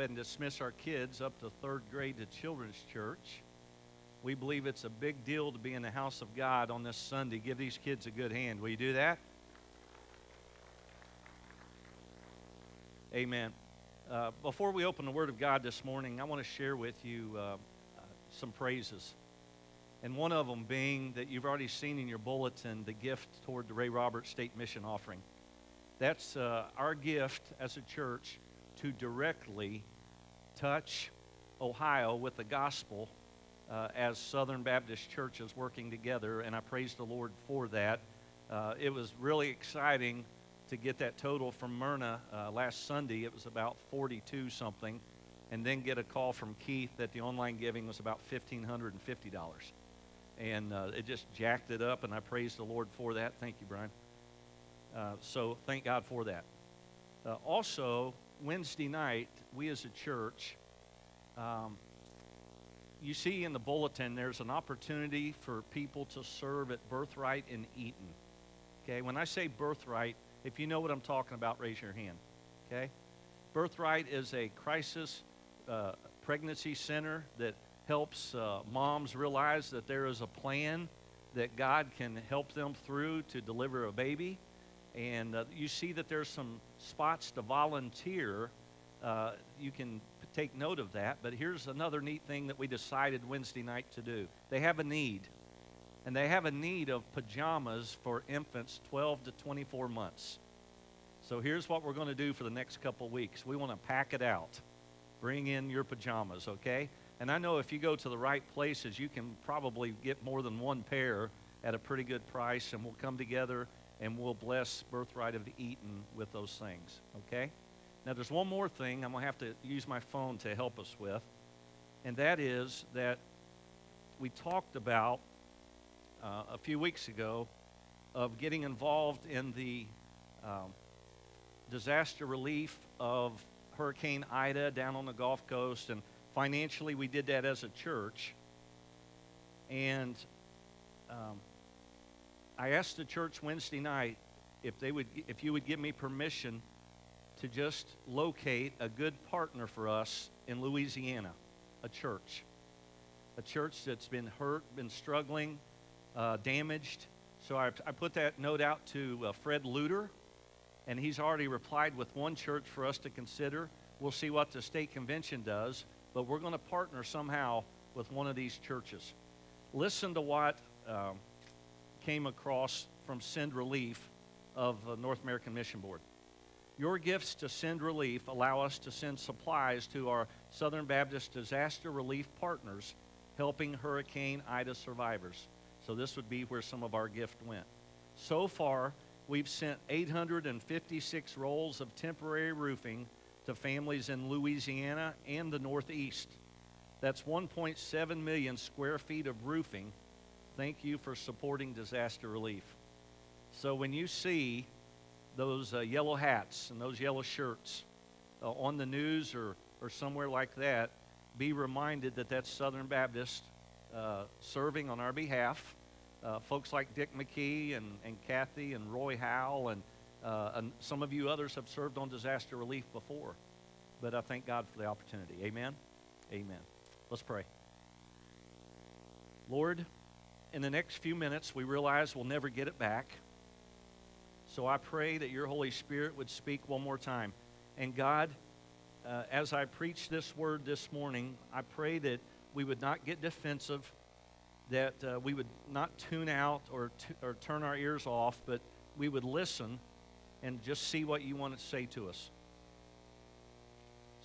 and dismiss our kids up to third grade to children's church. We believe it's a big deal to be in the house of God on this Sunday. Give these kids a good hand. Will you do that? Amen. Uh, before we open the Word of God this morning, I want to share with you uh, uh, some praises. And one of them being that you've already seen in your bulletin the gift toward the Ray Roberts State Mission Offering. That's uh, our gift as a church to directly touch Ohio with the gospel uh, as Southern Baptist churches working together, and I praise the Lord for that. Uh, it was really exciting to get that total from Myrna uh, last Sunday. It was about 42 something, and then get a call from Keith that the online giving was about $1,550. And uh, it just jacked it up, and I praise the Lord for that. Thank you, Brian. Uh, so thank God for that. Uh, also, Wednesday night, we as a church, um, you see in the bulletin there's an opportunity for people to serve at Birthright in Eaton. Okay, when I say Birthright, if you know what I'm talking about, raise your hand. Okay? Birthright is a crisis uh, pregnancy center that helps uh, moms realize that there is a plan that God can help them through to deliver a baby and uh, you see that there's some spots to volunteer. Uh, you can take note of that. But here's another neat thing that we decided Wednesday night to do. They have a need, and they have a need of pajamas for infants 12 to 24 months. So here's what we're going to do for the next couple weeks. We want to pack it out. Bring in your pajamas, okay? And I know if you go to the right places, you can probably get more than one pair at a pretty good price, and we'll come together and we'll bless Birthright of the Eaton with those things. Okay? Now, there's one more thing I'm going to have to use my phone to help us with, and that is that we talked about uh, a few weeks ago of getting involved in the um, disaster relief of Hurricane Ida down on the Gulf Coast, and financially we did that as a church. And um, I asked the church Wednesday night if they would if you would give me permission to just locate a good partner for us in Louisiana, a church. A church that's been hurt, been struggling, uh, damaged. So I, I, put that note out to uh, Fred Luter, and he's already replied with one church for us to consider. We'll see what the state convention does, but we're going to partner somehow with one of these churches. Listen to what um, came across from Send Relief of the North American Mission Board. Your gifts to Send Relief allow us to send supplies to our Southern Baptist disaster relief partners helping Hurricane Ida survivors. So this would be where some of our gift went. So far, we've sent 856 rolls of temporary roofing to families in Louisiana and the Northeast. That's 1.7 million square feet of roofing Thank you for supporting disaster relief. So when you see those uh, yellow hats and those yellow shirts uh, on the news or, or somewhere like that, be reminded that that's Southern Baptist uh, serving on our behalf. Uh, folks like Dick McKee and, and Kathy and Roy Howell and, uh, and some of you others have served on disaster relief before. But I thank God for the opportunity. Amen? Amen. Let's pray. Lord, in the next few minutes, we realize we'll never get it back. So I pray that your Holy Spirit would speak one more time. And God, uh, as I preach this word this morning, I pray that we would not get defensive, that uh, we would not tune out or, t- or turn our ears off, but we would listen and just see what you want to say to us.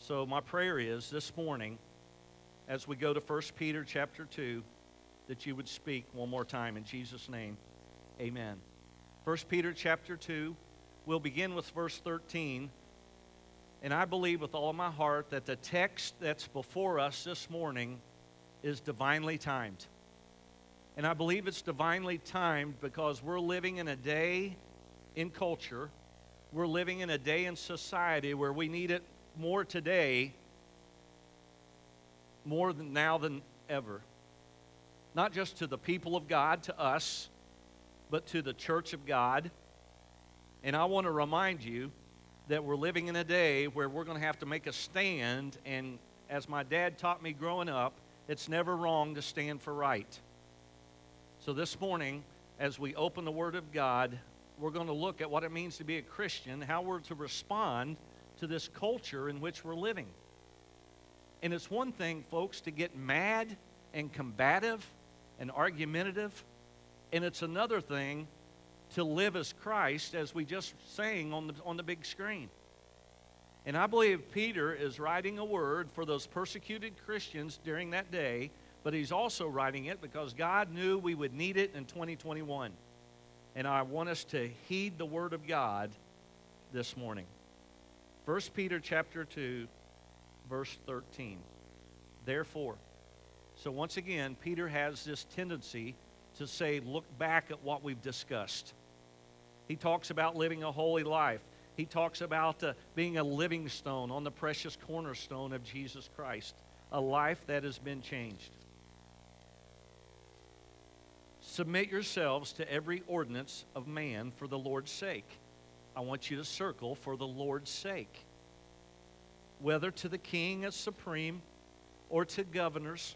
So my prayer is this morning, as we go to 1 Peter chapter 2, that you would speak one more time in Jesus' name. Amen. 1 Peter chapter 2, we'll begin with verse 13. And I believe with all my heart that the text that's before us this morning is divinely timed. And I believe it's divinely timed because we're living in a day in culture, we're living in a day in society where we need it more today, more than now than ever not just to the people of God, to us, but to the church of God. And I want to remind you that we're living in a day where we're going to have to make a stand. And as my dad taught me growing up, it's never wrong to stand for right. So this morning, as we open the Word of God, we're going to look at what it means to be a Christian, how we're to respond to this culture in which we're living. And it's one thing, folks, to get mad and combative and argumentative, and it's another thing to live as Christ, as we just sang on the, on the big screen. And I believe Peter is writing a word for those persecuted Christians during that day, but he's also writing it because God knew we would need it in 2021. And I want us to heed the word of God this morning. 1 Peter chapter 2 verse 13. Therefore, so once again, Peter has this tendency to say, look back at what we've discussed. He talks about living a holy life. He talks about uh, being a living stone on the precious cornerstone of Jesus Christ, a life that has been changed. Submit yourselves to every ordinance of man for the Lord's sake. I want you to circle for the Lord's sake. Whether to the king as supreme or to governors,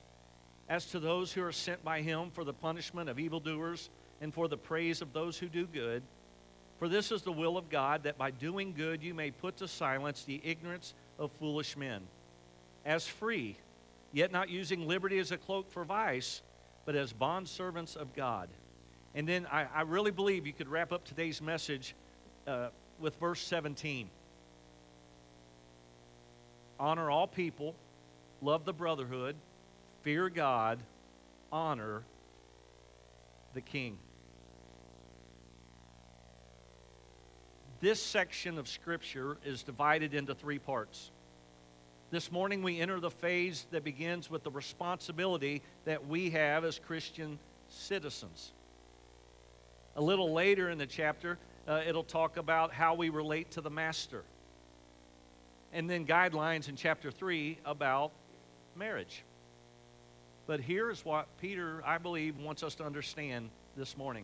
as to those who are sent by him for the punishment of evildoers and for the praise of those who do good. For this is the will of God, that by doing good you may put to silence the ignorance of foolish men. As free, yet not using liberty as a cloak for vice, but as bondservants of God. And then I, I, really believe you could wrap up today's message uh, with verse 17 Honor all people, love the brotherhood, fear God, honor the king. This section of Scripture is divided into three parts. This morning, we enter the phase that begins with the responsibility that we have as Christian citizens. A little later in the chapter, uh, it'll talk about how we relate to the Master. And then guidelines in chapter 3 about marriage. But here's what Peter, I believe, wants us to understand this morning.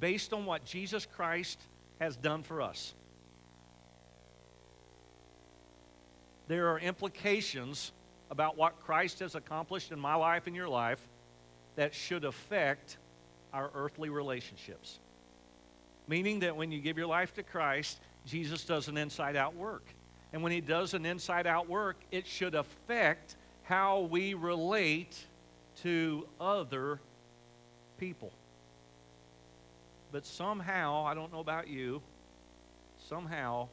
Based on what Jesus Christ has done for us. There are implications about what Christ has accomplished in my life and your life that should affect our earthly relationships. Meaning that when you give your life to Christ, Jesus does an inside out work. And when he does an inside out work, it should affect how we relate to other people. But somehow, I don't know about you, somehow,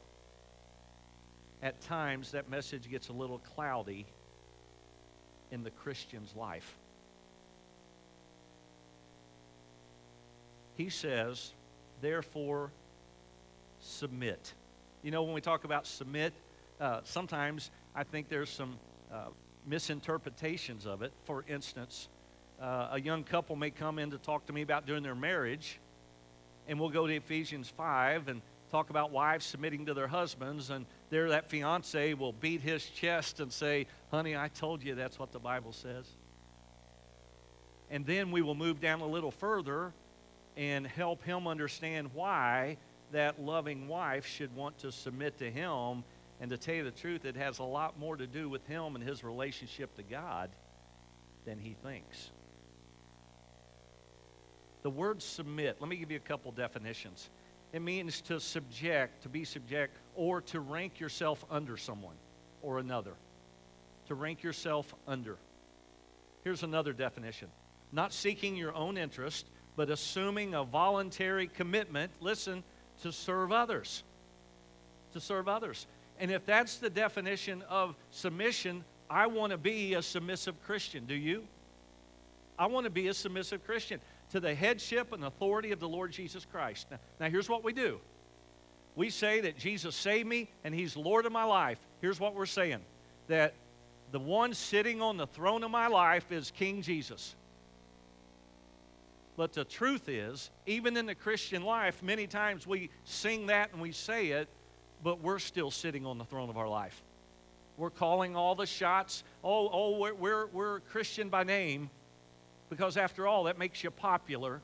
at times that message gets a little cloudy in the Christian's life. He says, therefore, submit. You know, when we talk about submit, uh, sometimes I think there's some uh, misinterpretations of it. For instance, uh, a young couple may come in to talk to me about doing their marriage, and we'll go to Ephesians 5 and talk about wives submitting to their husbands, and there that fiance will beat his chest and say, Honey, I told you that's what the Bible says. And then we will move down a little further and help him understand why that loving wife should want to submit to him. And to tell you the truth, it has a lot more to do with him and his relationship to God than he thinks. The word submit, let me give you a couple definitions. It means to subject, to be subject, or to rank yourself under someone or another. To rank yourself under. Here's another definition not seeking your own interest, but assuming a voluntary commitment, listen, to serve others. To serve others. And if that's the definition of submission, I want to be a submissive Christian. Do you? I want to be a submissive Christian to the headship and authority of the Lord Jesus Christ. Now, now, here's what we do we say that Jesus saved me and He's Lord of my life. Here's what we're saying that the one sitting on the throne of my life is King Jesus. But the truth is, even in the Christian life, many times we sing that and we say it, but we're still sitting on the throne of our life. We're calling all the shots. Oh, oh, we're, we're, we're Christian by name, because after all, that makes you popular.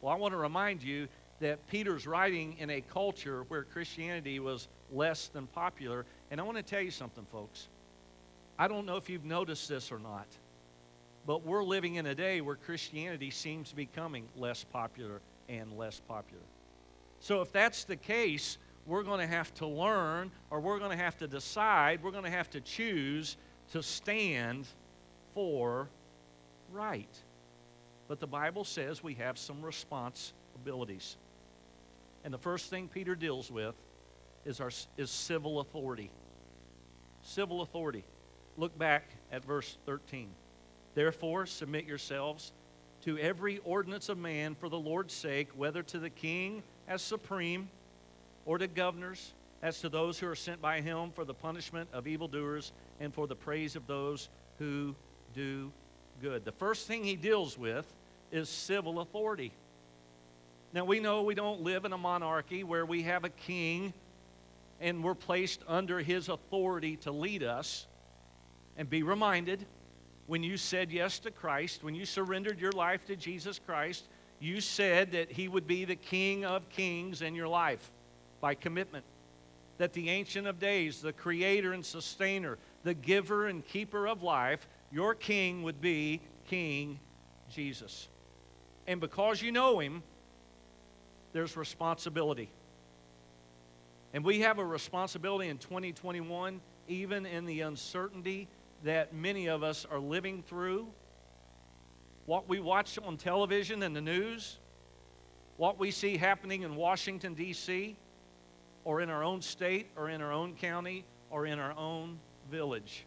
Well, I want to remind you that Peter's writing in a culture where Christianity was less than popular. And I want to tell you something, folks. I don't know if you've noticed this or not, but we're living in a day where Christianity seems to be becoming less popular and less popular. So if that's the case, we're going to have to learn or we're going to have to decide, we're going to have to choose to stand for right. But the Bible says we have some responsibilities. And the first thing Peter deals with is, our, is civil authority. Civil authority. Look back at verse 13. Therefore, submit yourselves to every ordinance of man for the Lord's sake, whether to the king as supreme or to governors as to those who are sent by him for the punishment of evildoers and for the praise of those who do good. The first thing he deals with is civil authority. Now, we know we don't live in a monarchy where we have a king and we're placed under his authority to lead us. And be reminded when you said yes to Christ, when you surrendered your life to Jesus Christ, you said that he would be the King of kings in your life by commitment. That the Ancient of Days, the Creator and Sustainer, the Giver and Keeper of life, your King would be King Jesus. And because you know him, there's responsibility. And we have a responsibility in 2021, even in the uncertainty that many of us are living through. What we watch on television and the news, what we see happening in Washington, D.C., or in our own state, or in our own county, or in our own village,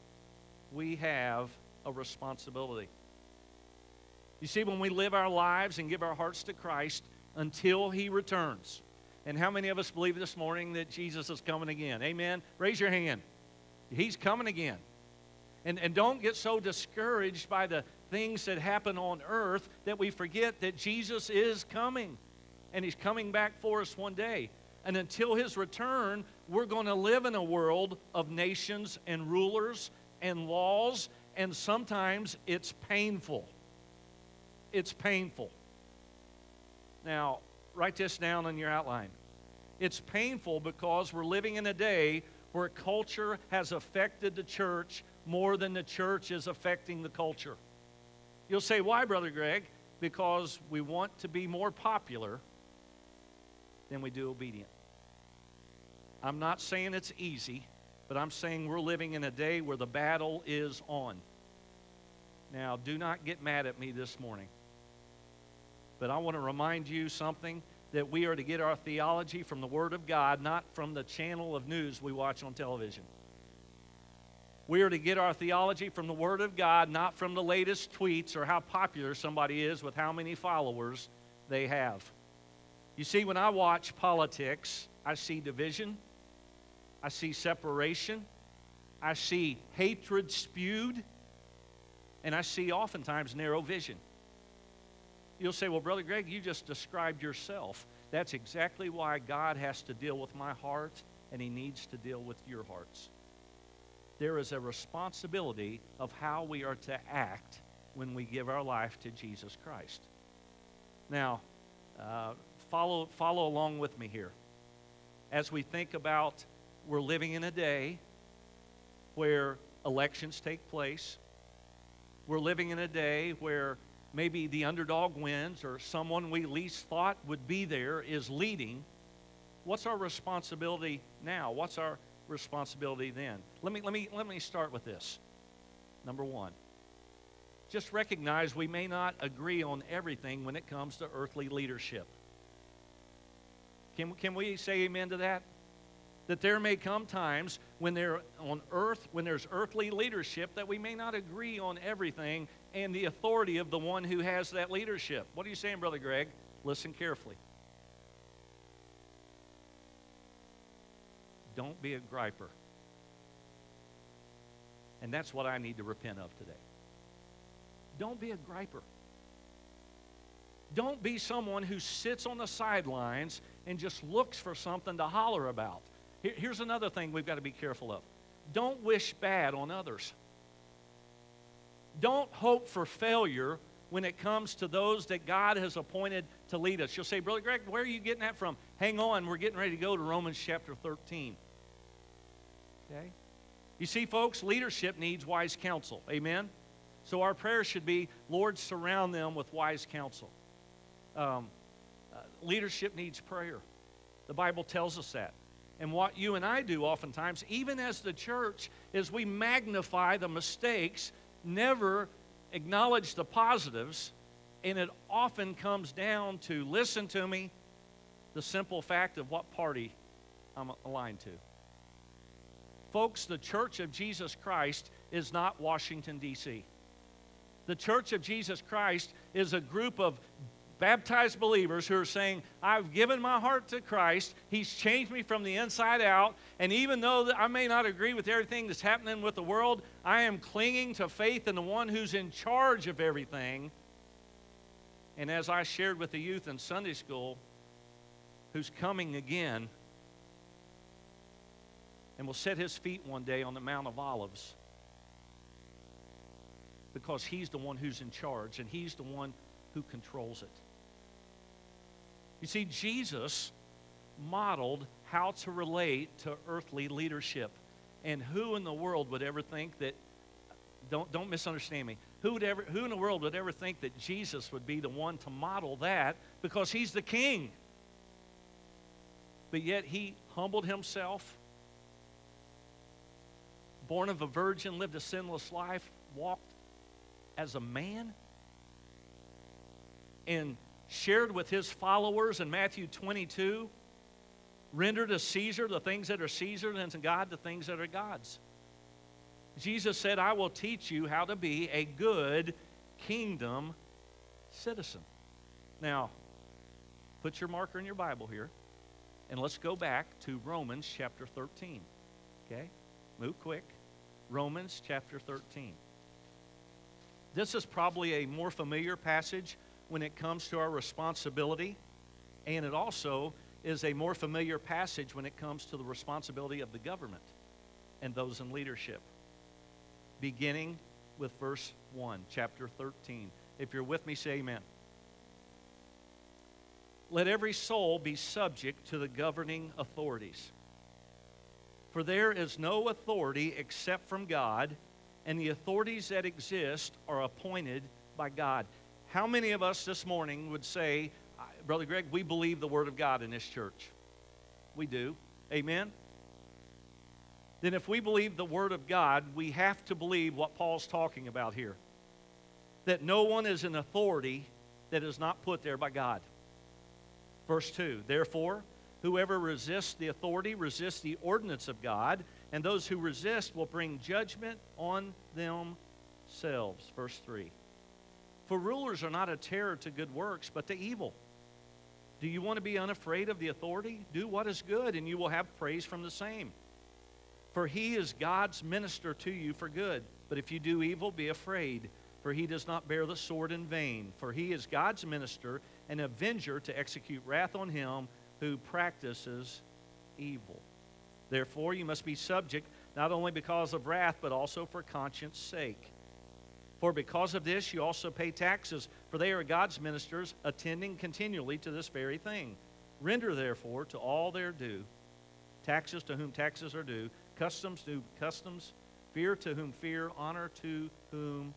we have a responsibility. You see, when we live our lives and give our hearts to Christ until He returns, and how many of us believe this morning that Jesus is coming again? Amen? Raise your hand. He's coming again. And, and don't get so discouraged by the things that happen on earth that we forget that Jesus is coming. And He's coming back for us one day. And until His return, we're going to live in a world of nations and rulers and laws, and sometimes it's painful. It's painful. Now, write this down on your outline. It's painful because we're living in a day where culture has affected the church more than the church is affecting the culture. You'll say, why, Brother Greg? Because we want to be more popular than we do obedient. I'm not saying it's easy, but I'm saying we're living in a day where the battle is on. Now, do not get mad at me this morning. But I want to remind you something that we are to get our theology from the Word of God, not from the channel of news we watch on television. We are to get our theology from the Word of God, not from the latest tweets or how popular somebody is with how many followers they have. You see, when I watch politics, I see division, I see separation, I see hatred spewed, and I see oftentimes narrow vision. You'll say, Well, Brother Greg, you just described yourself. That's exactly why God has to deal with my heart and He needs to deal with your hearts. There is a responsibility of how we are to act when we give our life to Jesus Christ. Now, uh, follow, follow along with me here. As we think about we're living in a day where elections take place, we're living in a day where maybe the underdog wins or someone we least thought would be there is leading, what's our responsibility now? What's our responsibility then? Let me, let me, let me start with this. Number one, just recognize we may not agree on everything when it comes to earthly leadership. Can, can we say amen to that? That there may come times when there on earth when there's earthly leadership that we may not agree on everything and the authority of the one who has that leadership. What are you saying brother greg? Listen carefully. Don't be a griper. And that's what i need to repent of today. Don't be a griper. Don't be someone who sits on the sidelines and just looks for something to holler about here's another thing we've got to be careful of don't wish bad on others. Don't hope for failure when it comes to those that God has appointed to lead us. You'll say, Brother Greg, where are you getting that from? Hang on, we're getting ready to go to Romans chapter 13. Okay? You see, folks, leadership needs wise counsel. Amen? So our prayer should be, Lord, surround them with wise counsel. Um, uh, leadership needs prayer. The Bible tells us that. And what you and I do oftentimes, even as the church, is we magnify the mistakes, never acknowledge the positives, and it often comes down to listen to me, the simple fact of what party I'm aligned to. Folks, the Church of Jesus Christ is not Washington, D.C. The Church of Jesus Christ is a group of baptized believers who are saying, I've given my heart to Christ. He's changed me from the inside out. And even though I may not agree with everything that's happening with the world, I am clinging to faith in the one who's in charge of everything. And as I shared with the youth in Sunday school, who's coming again and will set his feet one day on the Mount of Olives because he's the one who's in charge and he's the one who controls it. You see, Jesus modeled how to relate to earthly leadership. And who in the world would ever think that, don't, don't misunderstand me, who, would ever, who in the world would ever think that Jesus would be the one to model that because he's the king? But yet he humbled himself, born of a virgin, lived a sinless life, walked as a man, and shared with his followers in Matthew 22 render to Caesar the things that are Caesar and to God the things that are God's. Jesus said, I will teach you how to be a good kingdom citizen. Now, put your marker in your Bible here, and let's go back to Romans chapter 13. Okay? Move quick. Romans chapter 13. This is probably a more familiar passage when it comes to our responsibility, and it also is a more familiar passage when it comes to the responsibility of the government and those in leadership. Beginning with verse 1, chapter 13. If you're with me, say amen. Let every soul be subject to the governing authorities. For there is no authority except from God, and the authorities that exist are appointed by God. How many of us this morning would say, Brother Greg, we believe the Word of God in this church? We do. Amen? Then, if we believe the Word of God, we have to believe what Paul's talking about here that no one is an authority that is not put there by God. Verse 2 Therefore, whoever resists the authority resists the ordinance of God, and those who resist will bring judgment on themselves. Verse 3 for rulers are not a terror to good works, but to evil. Do you want to be unafraid of the authority? Do what is good, and you will have praise from the same. For he is God's minister to you for good. But if you do evil, be afraid, for he does not bear the sword in vain. For he is God's minister, an avenger to execute wrath on him who practices evil. Therefore, you must be subject, not only because of wrath, but also for conscience sake. For because of this you also pay taxes, for they are God's ministers, attending continually to this very thing. Render therefore to all their due taxes to whom taxes are due, customs to customs, fear to whom fear, honor to whom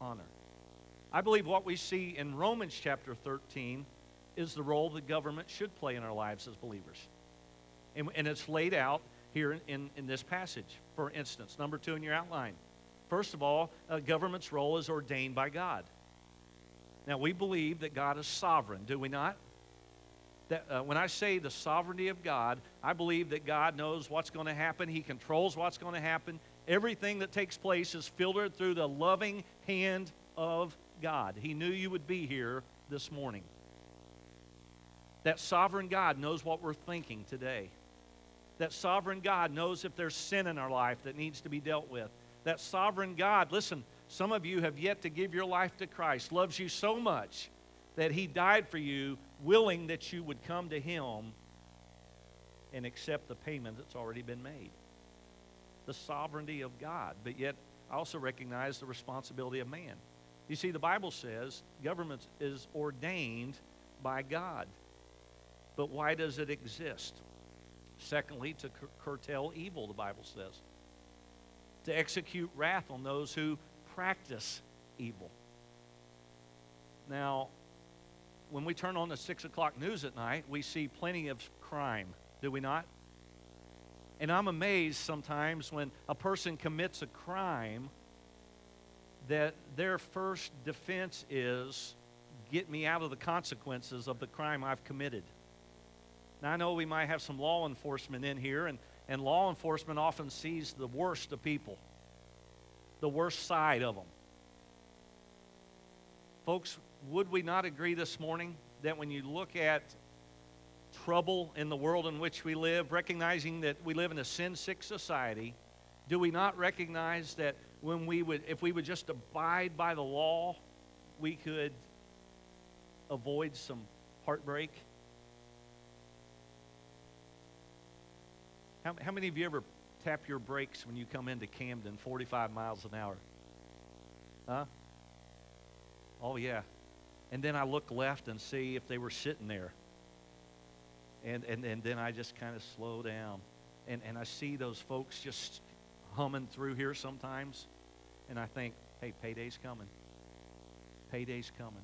honor. I believe what we see in Romans chapter 13 is the role the government should play in our lives as believers. And, and it's laid out here in, in, in this passage. For instance, number two in your outline First of all, government's role is ordained by God. Now, we believe that God is sovereign, do we not? That, uh, when I say the sovereignty of God, I believe that God knows what's going to happen. He controls what's going to happen. Everything that takes place is filtered through the loving hand of God. He knew you would be here this morning. That sovereign God knows what we're thinking today. That sovereign God knows if there's sin in our life that needs to be dealt with that sovereign God, listen, some of you have yet to give your life to Christ, loves you so much that he died for you, willing that you would come to him and accept the payment that's already been made. The sovereignty of God. But yet, I also recognize the responsibility of man. You see, the Bible says government is ordained by God. But why does it exist? Secondly, to cur- curtail evil, the Bible says, to execute wrath on those who practice evil. Now, when we turn on the 6 o'clock news at night, we see plenty of crime, do we not? And I'm amazed sometimes when a person commits a crime that their first defense is get me out of the consequences of the crime I've committed. Now, I know we might have some law enforcement in here, and, and law enforcement often sees the worst of people, the worst side of them. Folks, would we not agree this morning that when you look at trouble in the world in which we live, recognizing that we live in a sin sick society, do we not recognize that when we would, if we would just abide by the law, we could avoid some heartbreak? How, how many of you ever tap your brakes when you come into Camden 45 miles an hour? Huh? Oh, yeah. And then I look left and see if they were sitting there. And, and, and then I just kind of slow down. And, and I see those folks just humming through here sometimes. And I think, hey, payday's coming. Payday's coming.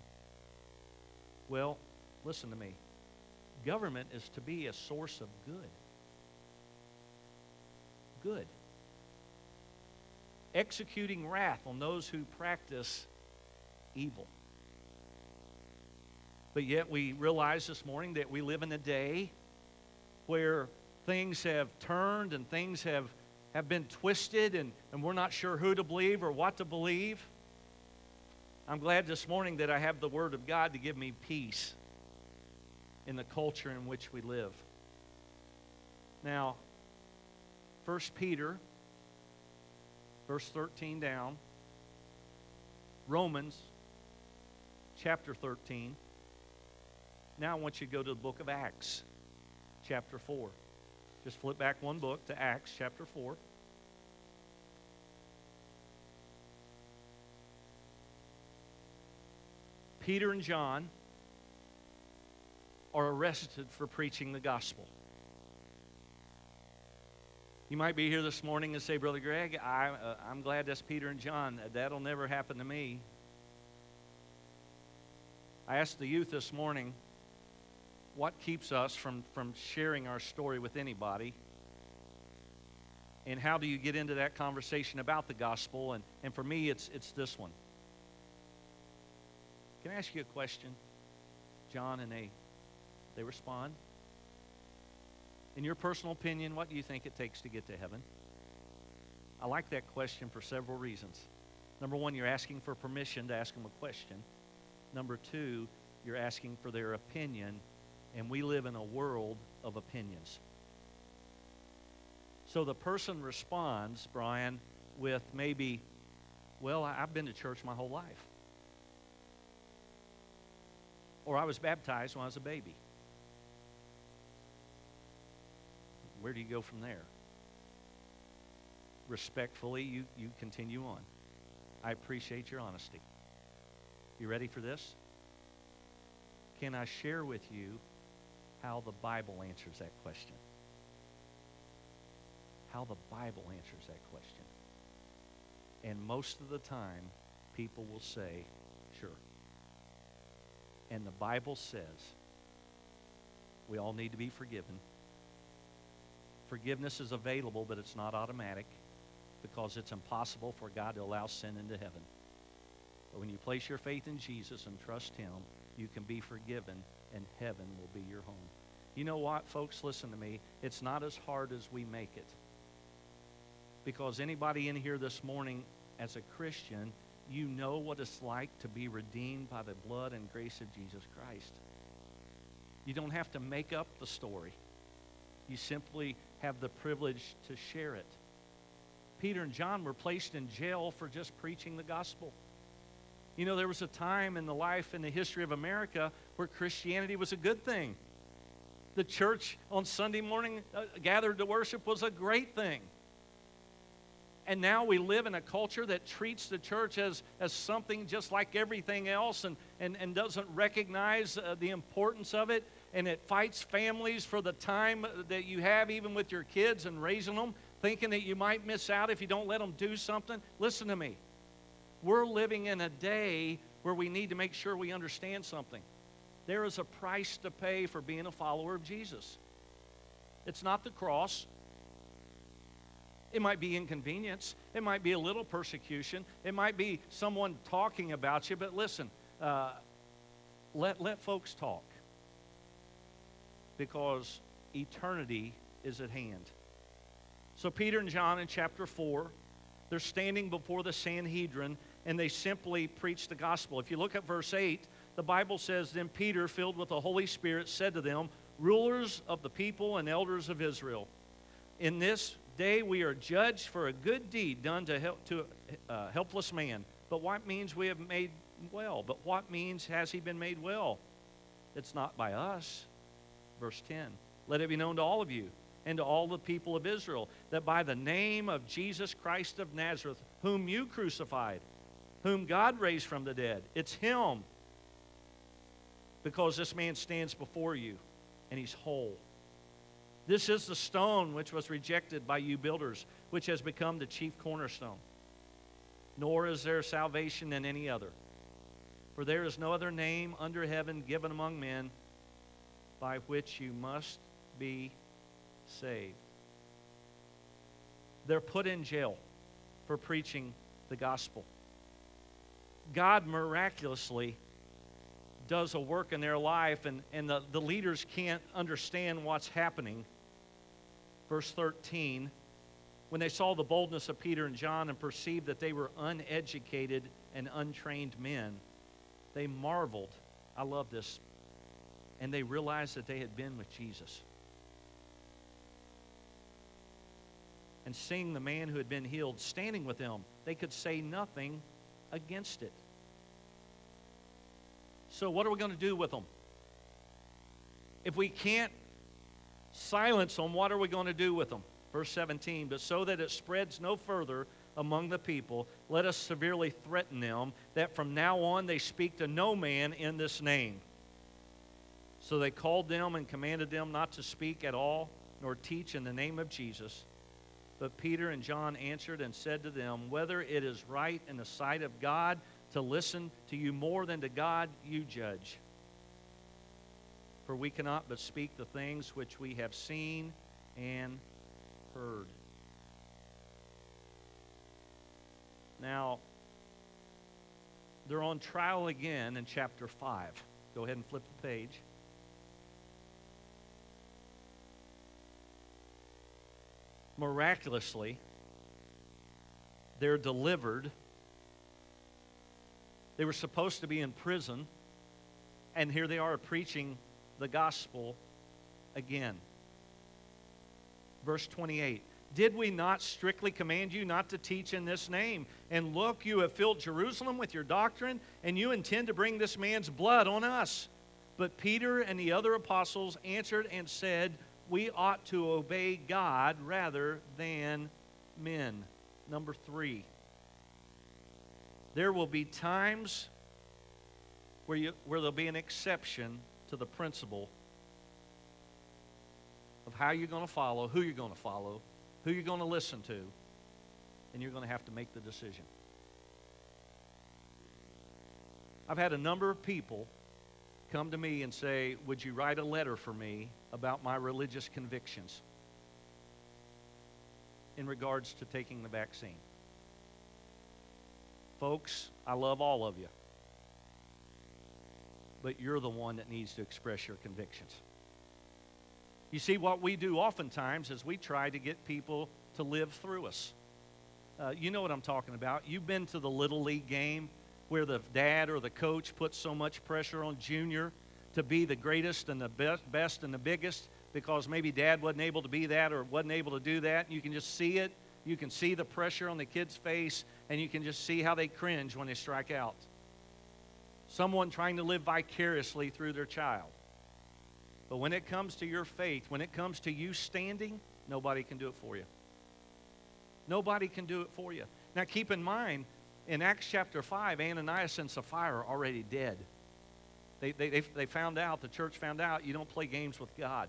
Well, listen to me. Government is to be a source of good. Good. Executing wrath on those who practice evil. But yet we realize this morning that we live in a day where things have turned and things have, have been twisted and, and we're not sure who to believe or what to believe. I'm glad this morning that I have the Word of God to give me peace in the culture in which we live. Now, 1 Peter, verse 13 down, Romans, chapter 13. Now I want you to go to the book of Acts, chapter 4. Just flip back one book to Acts, chapter 4. Peter and John are arrested for preaching the gospel. You might be here this morning and say, Brother Greg, I, uh, I'm glad that's Peter and John. That'll never happen to me. I asked the youth this morning, what keeps us from, from sharing our story with anybody? And how do you get into that conversation about the gospel? And, and for me, it's, it's this one. Can I ask you a question? John and they, they respond. In your personal opinion, what do you think it takes to get to heaven? I like that question for several reasons. Number one, you're asking for permission to ask them a question. Number two, you're asking for their opinion and we live in a world of opinions. So the person responds, Brian, with maybe, well, I've been to church my whole life. Or I was baptized when I was a baby. Where do you go from there? Respectfully, you, you continue on. I appreciate your honesty. You ready for this? Can I share with you how the Bible answers that question. How the Bible answers that question. And most of the time, people will say, sure. And the Bible says we all need to be forgiven. Forgiveness is available, but it's not automatic because it's impossible for God to allow sin into heaven. But when you place your faith in Jesus and trust Him, you can be forgiven and heaven will be your home. You know what, folks? Listen to me. It's not as hard as we make it. Because anybody in here this morning, as a Christian, you know what it's like to be redeemed by the blood and grace of Jesus Christ. You don't have to make up the story. You simply have the privilege to share it. Peter and John were placed in jail for just preaching the gospel. You know, there was a time in the life and the history of America where Christianity was a good thing. The church on Sunday morning uh, gathered to worship was a great thing. And now we live in a culture that treats the church as, as something just like everything else and, and, and doesn't recognize uh, the importance of it. And it fights families for the time that you have, even with your kids and raising them, thinking that you might miss out if you don't let them do something. Listen to me. We're living in a day where we need to make sure we understand something. There is a price to pay for being a follower of Jesus. It's not the cross, it might be inconvenience. It might be a little persecution. It might be someone talking about you. But listen, uh, let, let folks talk because eternity is at hand. So, Peter and John in chapter 4, they're standing before the Sanhedrin and they simply preach the gospel. If you look at verse 8, the Bible says, Then Peter, filled with the Holy Spirit, said to them, Rulers of the people and elders of Israel, in this day we are judged for a good deed done to, help, to a uh, helpless man. But what means we have made well? But what means has he been made well? It's not by us. Verse 10 Let it be known to all of you and to all the people of Israel that by the name of Jesus Christ of Nazareth, whom you crucified, whom God raised from the dead, it's him. Because this man stands before you and he's whole. This is the stone which was rejected by you builders, which has become the chief cornerstone. Nor is there salvation in any other. For there is no other name under heaven given among men by which you must be saved. They're put in jail for preaching the gospel. God miraculously does a work in their life, and, and the, the leaders can't understand what's happening verse 13, when they saw the boldness of Peter and John and perceived that they were uneducated and untrained men, they marveled. I love this. And they realized that they had been with Jesus. And seeing the man who had been healed standing with them, they could say nothing against it. So, what are we going to do with them? If we can't silence them, what are we going to do with them? Verse 17, but so that it spreads no further among the people, let us severely threaten them that from now on they speak to no man in this name. So they called them and commanded them not to speak at all, nor teach in the name of Jesus. But Peter and John answered and said to them, Whether it is right in the sight of God to listen to you more than to God, you judge for we cannot but speak the things which we have seen and heard. Now, they're on trial again in chapter 5. Go ahead and flip the page. Miraculously, they're delivered. They were supposed to be in prison, and here they are preaching the gospel again. Verse 28 Did we not strictly command you not to teach in this name? And look, you have filled Jerusalem with your doctrine, and you intend to bring this man's blood on us. But Peter and the other apostles answered and said, We ought to obey God rather than men. Number three, there will be times where, you, where there'll be an exception to the principle of how you're going to follow, who you're going to follow, who you're going to listen to, and you're going to have to make the decision. I've had a number of people come to me and say, Would you write a letter for me about my religious convictions in regards to taking the vaccine? Folks, I love all of you but you're the one that needs to express your convictions. You see, what we do oftentimes is we try to get people to live through us. Uh, you know what I'm talking about. You've been to the Little League game where the dad or the coach puts so much pressure on Junior to be the greatest and the best, best and the biggest because maybe dad wasn't able to be that or wasn't able to do that. You can just see it. You can see the pressure on the kid's face, and you can just see how they cringe when they strike out someone trying to live vicariously through their child. But when it comes to your faith, when it comes to you standing, nobody can do it for you. Nobody can do it for you. Now, keep in mind, in Acts chapter 5, Ananias and Sapphira are already dead. They, they, they, they found out, the church found out, you don't play games with God.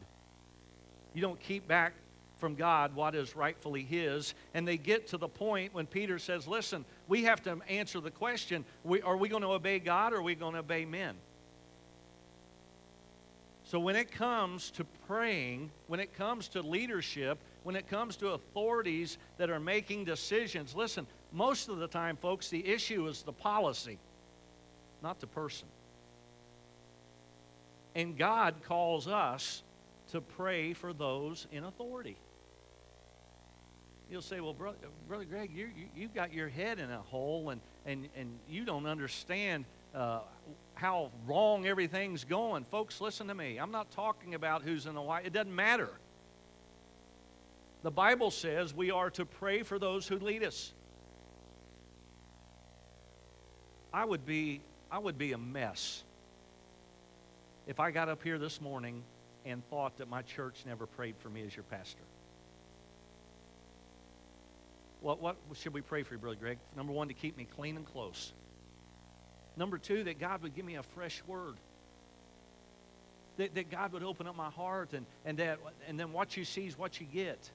You don't keep back from God what is rightfully His. And they get to the point when Peter says, Listen, we have to answer the question we, are we going to obey God or are we going to obey men? So when it comes to praying, when it comes to leadership, when it comes to authorities that are making decisions, listen, most of the time, folks, the issue is the policy, not the person. And God calls us to pray for those in authority. You'll say, well, Brother, Brother Greg, you, you, have got your head in a hole and, and, and you don't understand uh, how wrong everything's going. Folks, listen to me. I'm not talking about who's in the white. It doesn't matter. The Bible says we are to pray for those who lead us. I would be, I would be a mess if I got up here this morning and thought that my church never prayed for me as your pastor. What, what should we pray for you, Brother Greg? Number one, to keep me clean and close. Number two, that God would give me a fresh word. That, that God would open up my heart and, and, that, and then what you see is what you get.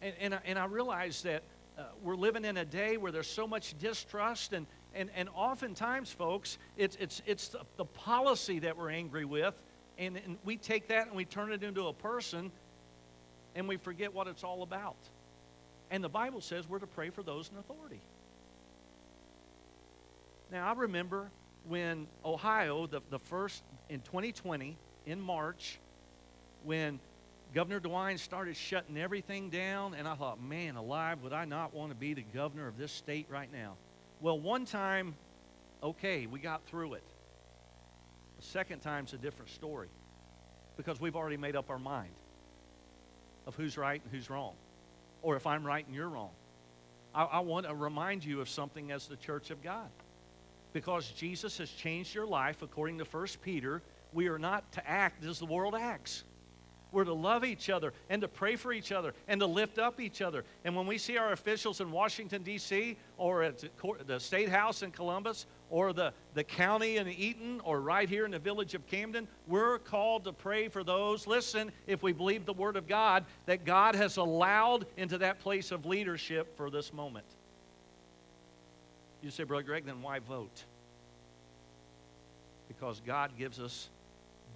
And, and, I, and I realize that uh, we're living in a day where there's so much distrust, and, and, and oftentimes, folks, it's, it's, it's the, the policy that we're angry with, and, and we take that and we turn it into a person, and we forget what it's all about. And the Bible says we're to pray for those in authority. Now, I remember when Ohio, the, the first in 2020, in March, when Governor DeWine started shutting everything down, and I thought, man alive, would I not want to be the governor of this state right now? Well, one time, okay, we got through it. The second time's a different story because we've already made up our mind of who's right and who's wrong, or if I'm right and you're wrong. I, I want to remind you of something as the church of God. Because Jesus has changed your life, according to 1 Peter, we are not to act as the world acts. We're to love each other and to pray for each other and to lift up each other. And when we see our officials in Washington, D.C., or at the State House in Columbus, or the, the county in Eaton, or right here in the village of Camden, we're called to pray for those, listen, if we believe the Word of God, that God has allowed into that place of leadership for this moment. You say, Brother Greg, then why vote? Because God gives us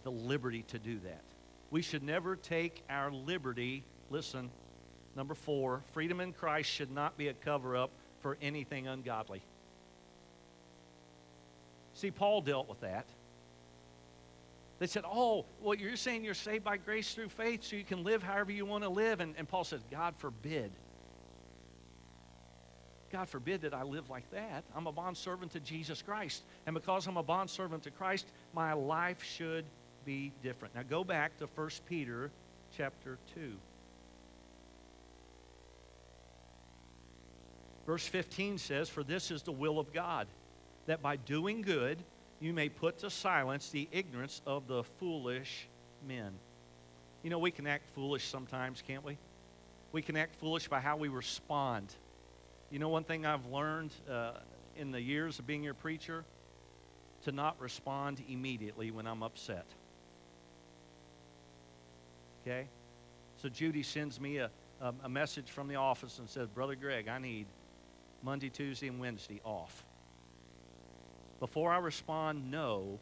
the liberty to do that. We should never take our liberty, listen, number four, freedom in Christ should not be a cover up for anything ungodly. See, Paul dealt with that. They said, Oh, well, you're saying you're saved by grace through faith so you can live however you want to live. And, and Paul says, God forbid. God forbid that I live like that. I'm a bondservant to Jesus Christ. And because I'm a bondservant to Christ, my life should be different. Now go back to 1 Peter chapter 2. Verse 15 says, For this is the will of God, that by doing good you may put to silence the ignorance of the foolish men. You know, we can act foolish sometimes, can't we? We can act foolish by how we respond. You know, one thing I've learned uh, in the years of being your preacher? To not respond immediately when I'm upset. Okay? So Judy sends me a, a, a message from the office and says, Brother Greg, I need Monday, Tuesday, and Wednesday off. Before I respond no,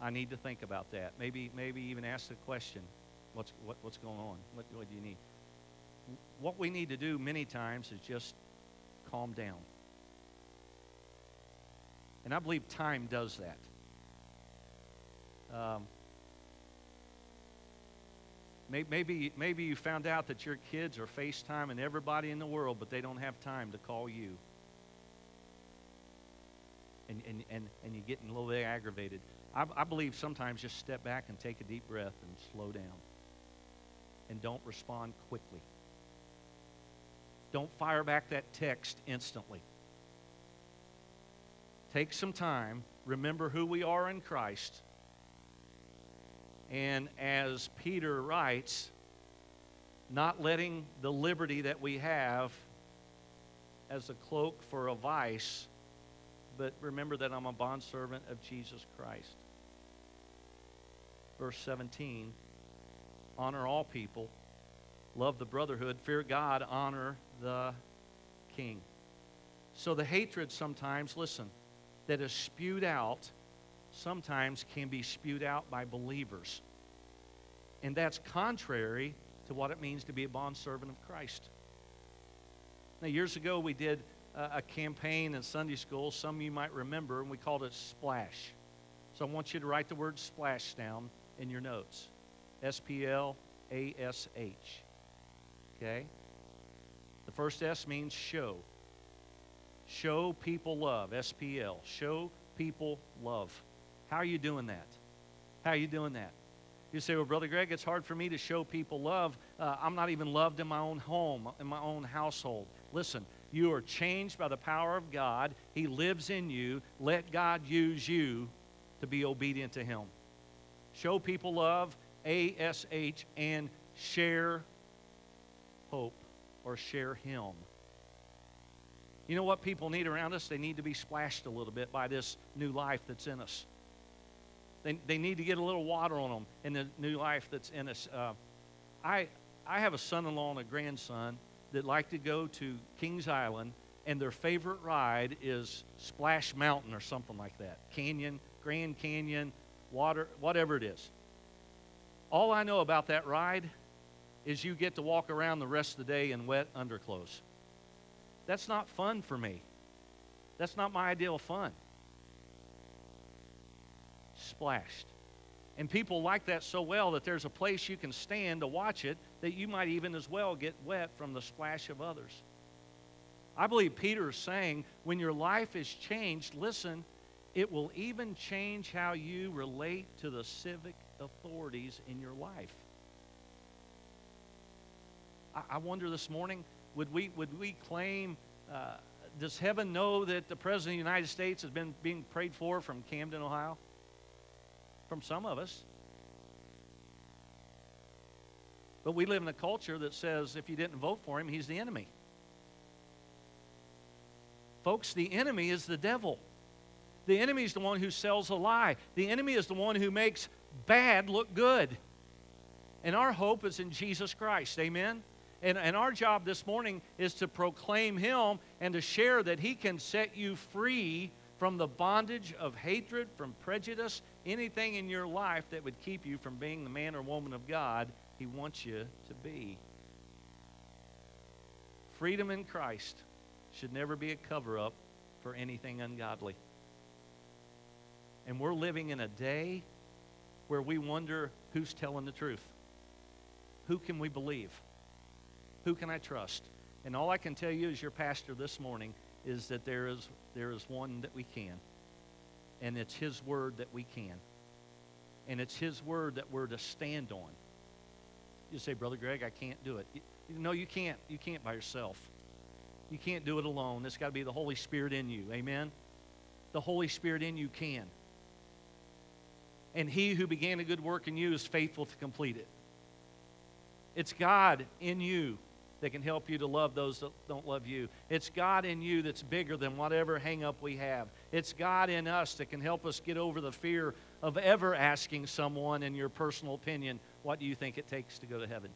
I need to think about that. Maybe, maybe even ask the question, what's, what, what's going on? What, what do you need? What we need to do many times is just calm down. And I believe time does that. Um, Maybe, maybe you found out that your kids are FaceTiming everybody in the world, but they don't have time to call you. And, and, and, and you're getting a little bit aggravated. I, I believe sometimes just step back and take a deep breath and slow down. And don't respond quickly. Don't fire back that text instantly. Take some time. Remember who we are in Christ and as Peter writes, not letting the liberty that we have as a cloak for a vice, but remember that I'm a bondservant of Jesus Christ. Verse 17 honor all people, love the brotherhood, fear God, honor the king. So the hatred sometimes, listen, that is spewed out sometimes can be spewed out by believers. And that's contrary to what it means to be a bondservant of Christ. Now, years ago, we did a, campaign in Sunday school. Some of you might remember, and we called it Splash. So I want you to write the word splash down in your notes S P L A S H. Okay? The first S means show. Show people love. S P L. Show people love. How are you doing that? How are you doing that? You say, well, Brother Greg, it's hard for me to show people love. Uh, I'm not even loved in my own home, in my own household. Listen, you are changed by the power of God. He lives in you. Let God use you to be obedient to Him. Show people love, A S H, and share hope or share Him. You know what people need around us? They need to be splashed a little bit by this new life that's in us. They, they need to get a little water on them in the new life that's in us. Uh, I, I have a son in law and a grandson that like to go to Kings Island, and their favorite ride is Splash Mountain or something like that. Canyon, Grand Canyon, water, whatever it is. All I know about that ride is you get to walk around the rest of the day in wet underclothes. That's not fun for me. That's not my ideal fun. Splashed. And people like that so well that there's a place you can stand to watch it that you might even as well get wet from the splash of others. I believe Peter is saying when your life is changed, listen, it will even change how you relate to the civic authorities in your life. I, wonder this morning would we, would we claim, uh, does heaven know that the President of the United States has been being prayed for from Camden, Ohio? From some of us. But we live in a culture that says if you didn't vote for him, he's the enemy. Folks, the enemy is the devil. The enemy is the one who sells a lie. The enemy is the one who makes bad look good. And our hope is in Jesus Christ. Amen? And, and our job this morning is to proclaim Him and to share that He can set you free from the bondage of hatred, from prejudice, anything in your life that would keep you from being the man or woman of God He wants you to be. Freedom in Christ should never be a cover up for anything ungodly. And we're living in a day where we wonder who's telling the truth. Who can we believe? Who can I trust? And all I can tell you as your pastor this morning is that there is, there is one that we can. And it's His word that we can. And it's His word that we're to stand on. You say, Brother Greg, I can't do it. No, you can't. You can't by yourself. You can't do it alone. It's got to be the Holy Spirit in you. Amen? The Holy Spirit in you can. And He who began a good work in you is faithful to complete it. It's God in you that can help you to love those that don't love you. It's God in you that's bigger than whatever hang up we have. It's God in us that can help us get over the fear of ever asking someone, in your personal opinion, what do you think it takes to go to heaven?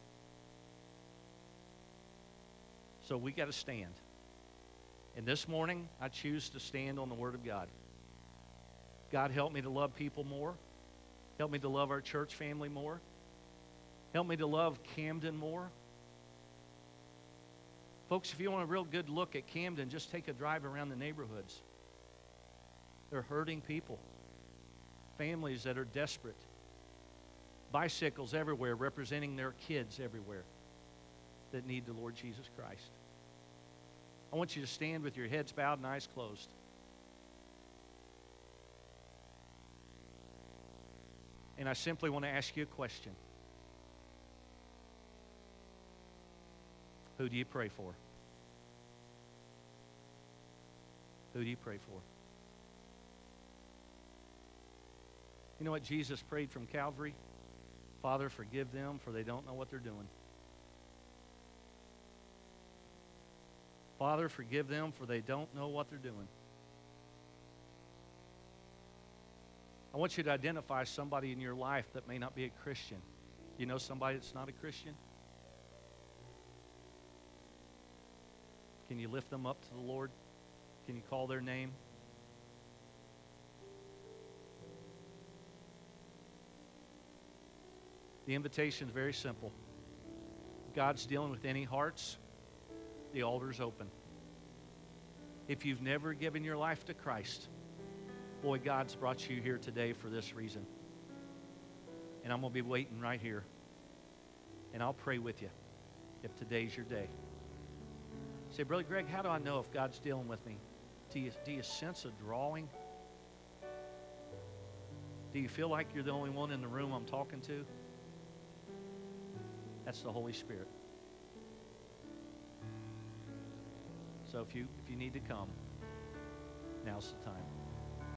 So we got to stand. And this morning, I choose to stand on the Word of God. God, help me to love people more. Help me to love our church family more. Help me to love Camden more. Folks, if you want a real good look at Camden, just take a drive around the neighborhoods. They're hurting people, families that are desperate, bicycles everywhere representing their kids everywhere that need the Lord Jesus Christ. I want you to stand with your heads bowed and eyes closed. And I simply want to ask you a question. Who do you pray for? Who do you pray for? You know what Jesus prayed from Calvary? Father, forgive them, for they don't know what they're doing. Father, forgive them, for they don't know what they're doing. I want you to identify somebody in your life that may not be a Christian. You know somebody that's not a Christian? Can you lift them up to the Lord? Can you call their name? The invitation is very simple. God's dealing with any hearts, the altar's open. If you've never given your life to Christ, boy, God's brought you here today for this reason. And I'm going to be waiting right here. And I'll pray with you if today's your day. Say, Brother Greg, how do I know if God's dealing with me? Do you, do you sense a drawing? Do you feel like you're the only one in the room I'm talking to? That's the Holy Spirit. So if you if you need to come, now's the time.